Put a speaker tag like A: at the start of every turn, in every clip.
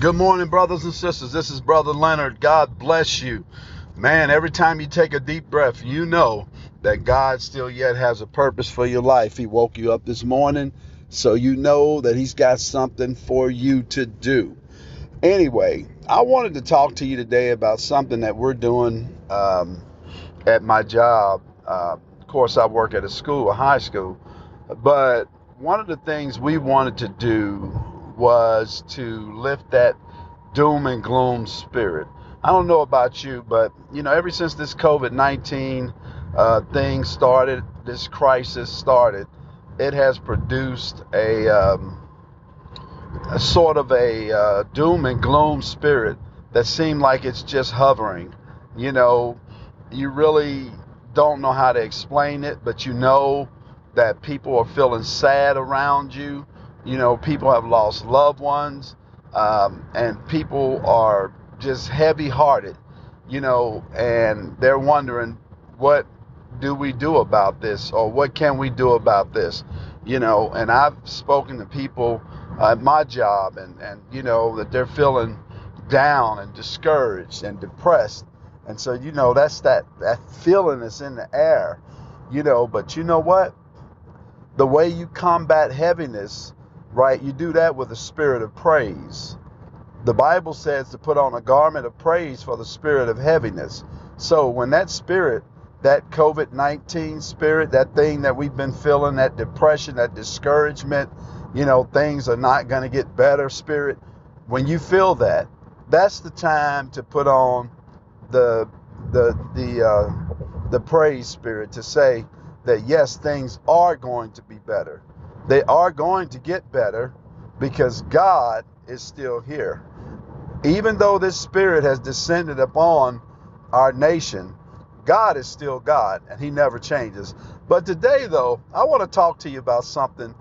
A: Good morning, brothers and sisters. This is Brother Leonard. God bless you. Man, every time you take a deep breath, you know that God still yet has a purpose for your life. He woke you up this morning, so you know that He's got something for you to do. Anyway, I wanted to talk to you today about something that we're doing um, at my job. Uh, of course, I work at a school, a high school, but one of the things we wanted to do was to lift that doom and gloom spirit. I don't know about you, but you know, ever since this COVID 19 uh, thing started, this crisis started, it has produced a, um, a sort of a uh, doom and gloom spirit that seemed like it's just hovering. You know, you really don't know how to explain it, but you know that people are feeling sad around you. You know, people have lost loved ones, um, and people are just heavy hearted, you know, and they're wondering what do we do about this or what can we do about this, you know. And I've spoken to people at my job, and, and you know, that they're feeling down and discouraged and depressed. And so, you know, that's that, that feeling that's in the air, you know. But you know what? The way you combat heaviness right? You do that with a spirit of praise. The Bible says to put on a garment of praise for the spirit of heaviness. So when that spirit, that COVID 19 spirit, that thing that we've been feeling, that depression, that discouragement, you know, things are not going to get better spirit, when you feel that, that's the time to put on the the the uh, the praise spirit to say that yes, things are going to be better they are going to get better because God is still here. Even though this spirit has descended upon our nation, God is still God and He never changes. But today, though, I want to talk to you about something.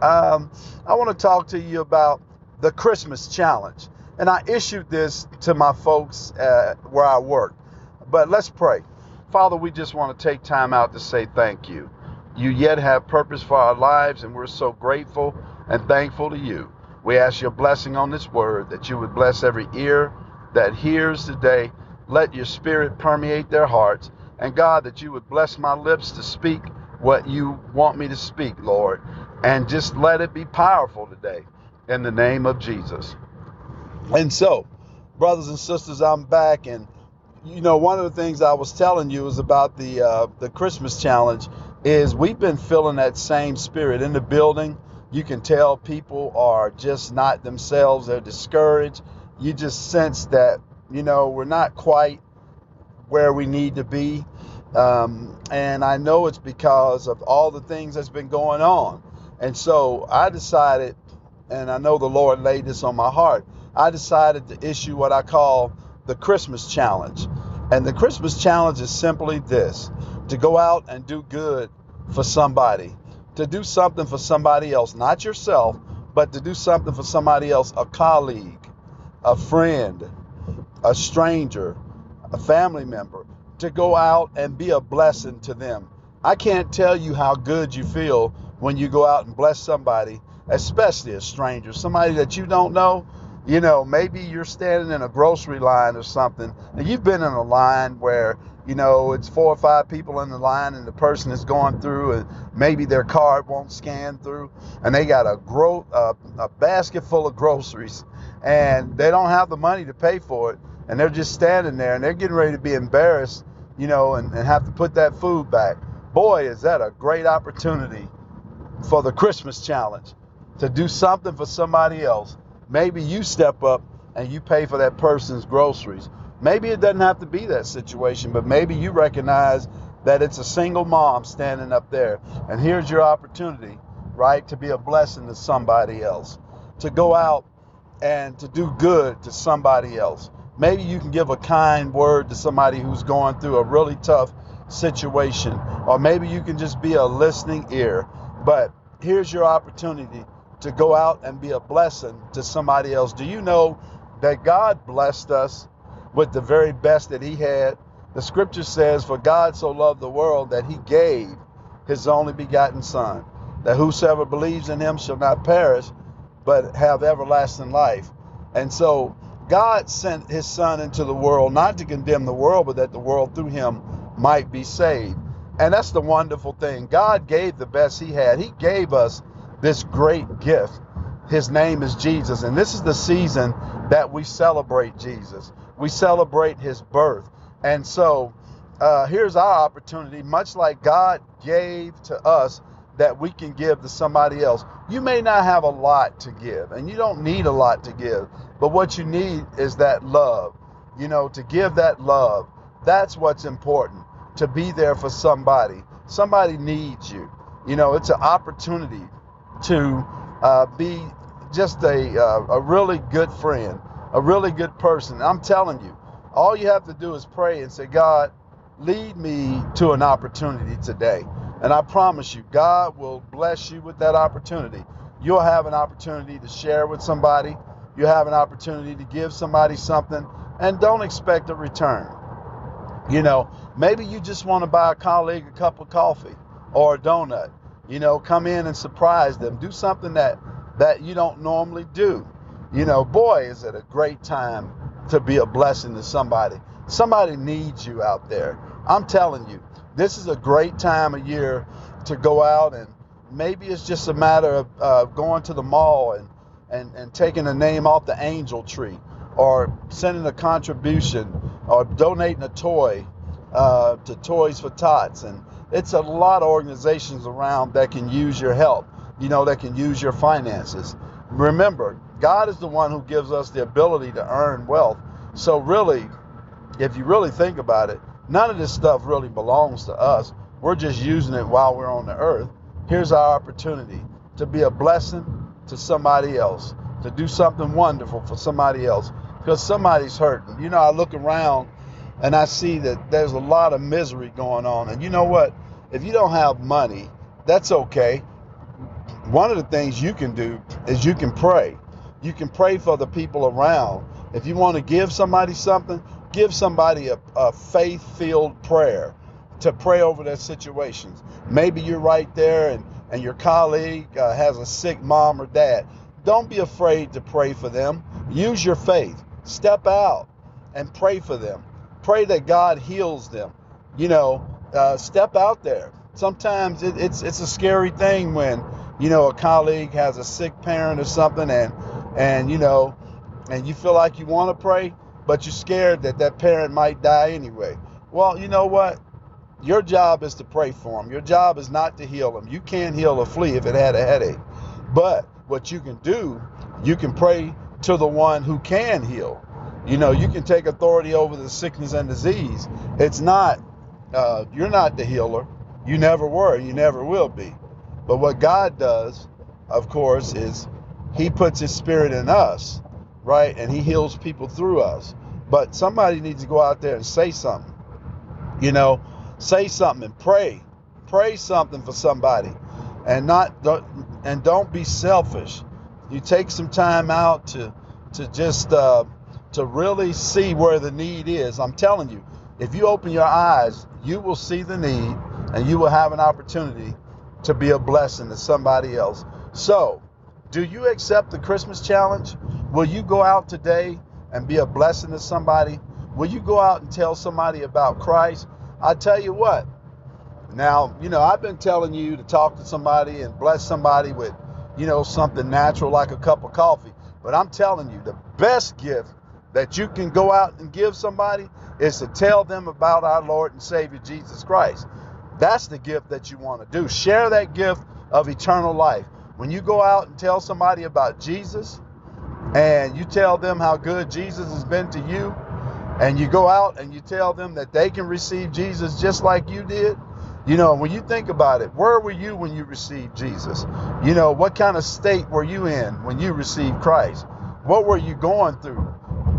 A: Um, I want to talk to you about the Christmas challenge. And I issued this to my folks uh, where I work. But let's pray. Father, we just want to take time out to say thank you you yet have purpose for our lives, and we're so grateful and thankful to you. We ask your blessing on this word, that you would bless every ear that hears today. Let your spirit permeate their hearts. And God, that you would bless my lips to speak what you want me to speak, Lord. And just let it be powerful today in the name of Jesus. And so, brothers and sisters, I'm back. And, you know, one of the things I was telling you is about the, uh, the Christmas challenge is we've been feeling that same spirit in the building. You can tell people are just not themselves, they're discouraged. You just sense that, you know, we're not quite where we need to be. Um, and I know it's because of all the things that's been going on. And so I decided, and I know the Lord laid this on my heart, I decided to issue what I call the Christmas challenge. And the Christmas challenge is simply this to go out and do good for somebody, to do something for somebody else, not yourself, but to do something for somebody else, a colleague, a friend, a stranger, a family member, to go out and be a blessing to them. I can't tell you how good you feel when you go out and bless somebody, especially a stranger, somebody that you don't know. You know, maybe you're standing in a grocery line or something, and you've been in a line where you know, it's four or five people in the line and the person is going through and maybe their card won't scan through and they got a gro- uh, a basket full of groceries and they don't have the money to pay for it and they're just standing there and they're getting ready to be embarrassed, you know, and, and have to put that food back. Boy, is that a great opportunity for the Christmas challenge to do something for somebody else. Maybe you step up and you pay for that person's groceries Maybe it doesn't have to be that situation, but maybe you recognize that it's a single mom standing up there. And here's your opportunity, right, to be a blessing to somebody else, to go out and to do good to somebody else. Maybe you can give a kind word to somebody who's going through a really tough situation, or maybe you can just be a listening ear. But here's your opportunity to go out and be a blessing to somebody else. Do you know that God blessed us with the very best that he had. The scripture says, For God so loved the world that he gave his only begotten Son, that whosoever believes in him shall not perish, but have everlasting life. And so God sent his son into the world not to condemn the world, but that the world through him might be saved. And that's the wonderful thing. God gave the best he had. He gave us this great gift. His name is Jesus. And this is the season that we celebrate Jesus. We celebrate his birth. And so uh, here's our opportunity, much like God gave to us, that we can give to somebody else. You may not have a lot to give, and you don't need a lot to give, but what you need is that love. You know, to give that love. That's what's important. To be there for somebody. Somebody needs you. You know, it's an opportunity to uh, be just a, uh, a really good friend, a really good person. I'm telling you, all you have to do is pray and say, God, lead me to an opportunity today. And I promise you, God will bless you with that opportunity. You'll have an opportunity to share with somebody. You'll have an opportunity to give somebody something and don't expect a return. You know, maybe you just want to buy a colleague a cup of coffee or a donut. You know, come in and surprise them. Do something that that you don't normally do. You know, boy, is it a great time to be a blessing to somebody. Somebody needs you out there. I'm telling you, this is a great time of year to go out and maybe it's just a matter of uh, going to the mall and, and, and taking a name off the angel tree or sending a contribution or donating a toy uh, to Toys for Tots. And it's a lot of organizations around that can use your help, you know, that can use your finances. Remember, God is the one who gives us the ability to earn wealth. So, really, if you really think about it, none of this stuff really belongs to us. We're just using it while we're on the earth. Here's our opportunity to be a blessing to somebody else, to do something wonderful for somebody else, because somebody's hurting. You know, I look around and I see that there's a lot of misery going on. And you know what? If you don't have money, that's okay. One of the things you can do is you can pray. You can pray for the people around. If you want to give somebody something, give somebody a, a faith filled prayer to pray over their situations. Maybe you're right there and, and your colleague uh, has a sick mom or dad. Don't be afraid to pray for them. Use your faith. Step out and pray for them. Pray that God heals them. You know, uh, step out there. Sometimes it, it's it's a scary thing when you know a colleague has a sick parent or something, and and you know, and you feel like you want to pray, but you're scared that that parent might die anyway. Well, you know what? Your job is to pray for them. Your job is not to heal them. You can't heal a flea if it had a headache. But what you can do, you can pray to the one who can heal. You know, you can take authority over the sickness and disease. It's not, uh, you're not the healer. You never were. You never will be. But what God does, of course, is He puts His Spirit in us right? And he heals people through us. But somebody needs to go out there and say something. You know, say something and pray. Pray something for somebody. And not and don't be selfish. You take some time out to to just uh, to really see where the need is. I'm telling you, if you open your eyes, you will see the need and you will have an opportunity to be a blessing to somebody else. So, do you accept the Christmas challenge? Will you go out today and be a blessing to somebody? Will you go out and tell somebody about Christ? I tell you what. Now, you know, I've been telling you to talk to somebody and bless somebody with, you know, something natural like a cup of coffee. But I'm telling you, the best gift that you can go out and give somebody is to tell them about our Lord and Savior Jesus Christ. That's the gift that you want to do. Share that gift of eternal life. When you go out and tell somebody about Jesus, and you tell them how good Jesus has been to you, and you go out and you tell them that they can receive Jesus just like you did, you know, when you think about it, where were you when you received Jesus? You know, what kind of state were you in when you received Christ? What were you going through?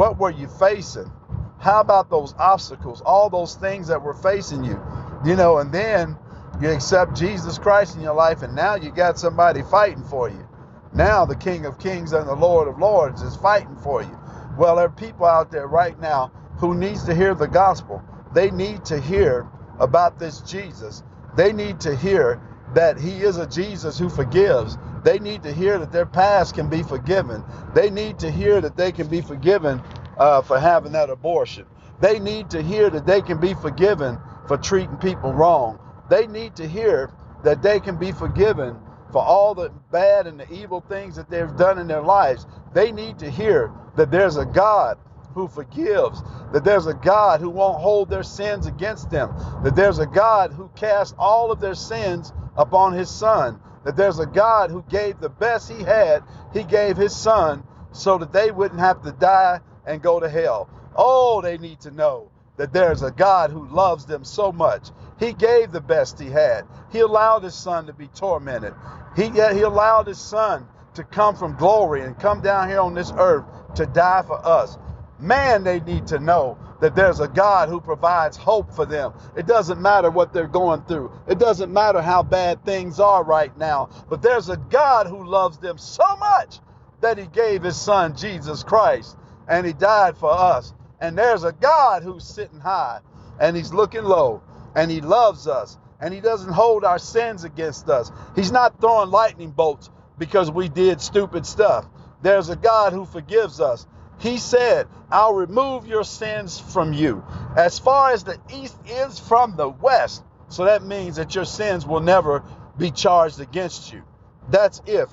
A: What were you facing? How about those obstacles, all those things that were facing you? You know, and then you accept Jesus Christ in your life, and now you got somebody fighting for you. Now the King of Kings and the Lord of Lords is fighting for you. Well, there are people out there right now who needs to hear the gospel. They need to hear about this Jesus. They need to hear that he is a Jesus who forgives They need to hear that their past can be forgiven. They need to hear that they can be forgiven uh, for having that abortion. They need to hear that they can be forgiven for treating people wrong. They need to hear that they can be forgiven for all the bad and the evil things that they've done in their lives. They need to hear that there's a God who forgives, that there's a God who won't hold their sins against them, that there's a God who casts all of their sins upon his son, that there's a God who gave the best he had, he gave his son so that they wouldn't have to die and go to hell. Oh, they need to know that there's a God who loves them so much. He gave the best he had. He allowed his son to be tormented. He, he allowed his son to come from glory and come down here on this earth to die for us. Man, they need to know that there's a God who provides hope for them. It doesn't matter what they're going through, it doesn't matter how bad things are right now, but there's a God who loves them so much that he gave his son, Jesus Christ, and he died for us. And there's a God who's sitting high and he's looking low and he loves us and he doesn't hold our sins against us. He's not throwing lightning bolts because we did stupid stuff. There's a God who forgives us. He said, I'll remove your sins from you as far as the east is from the west. So that means that your sins will never be charged against you. That's if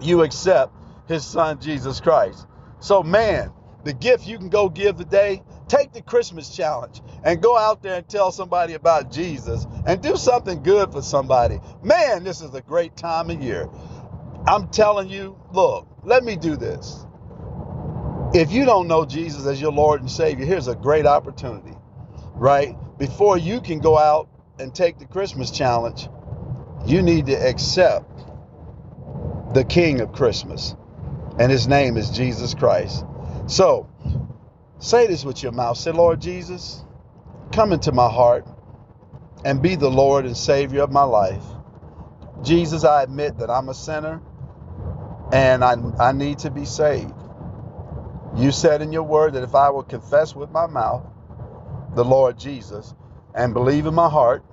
A: you accept his son Jesus Christ. So, man, the gift you can go give today, take the Christmas challenge and go out there and tell somebody about Jesus and do something good for somebody. Man, this is a great time of year. I'm telling you, look, let me do this. If you don't know Jesus as your Lord and Savior, here's a great opportunity, right? Before you can go out and take the Christmas challenge, you need to accept the King of Christmas, and his name is Jesus Christ. So, say this with your mouth. Say, Lord Jesus, come into my heart and be the Lord and Savior of my life. Jesus, I admit that I'm a sinner and I, I need to be saved. You said in your word that if I will confess with my mouth the Lord Jesus and believe in my heart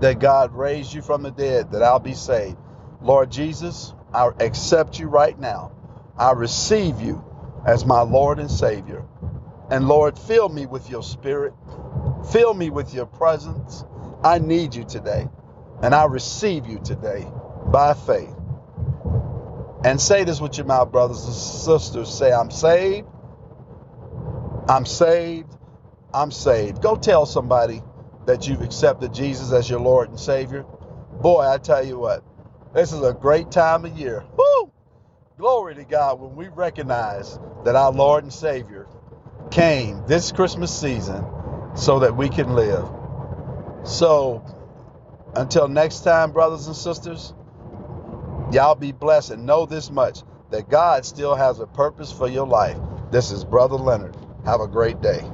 A: that God raised you from the dead, that I'll be saved. Lord Jesus, I accept you right now. I receive you as my Lord and Savior. And Lord, fill me with your spirit. Fill me with your presence. I need you today. And I receive you today by faith. And say this with your mouth, brothers and sisters. Say, I'm saved. I'm saved. I'm saved. Go tell somebody that you've accepted Jesus as your Lord and Savior. Boy, I tell you what, this is a great time of year. Woo! Glory to God when we recognize that our Lord and Savior came this Christmas season so that we can live. So, until next time, brothers and sisters, Y'all be blessed and know this much that God still has a purpose for your life. This is Brother Leonard. Have a great day.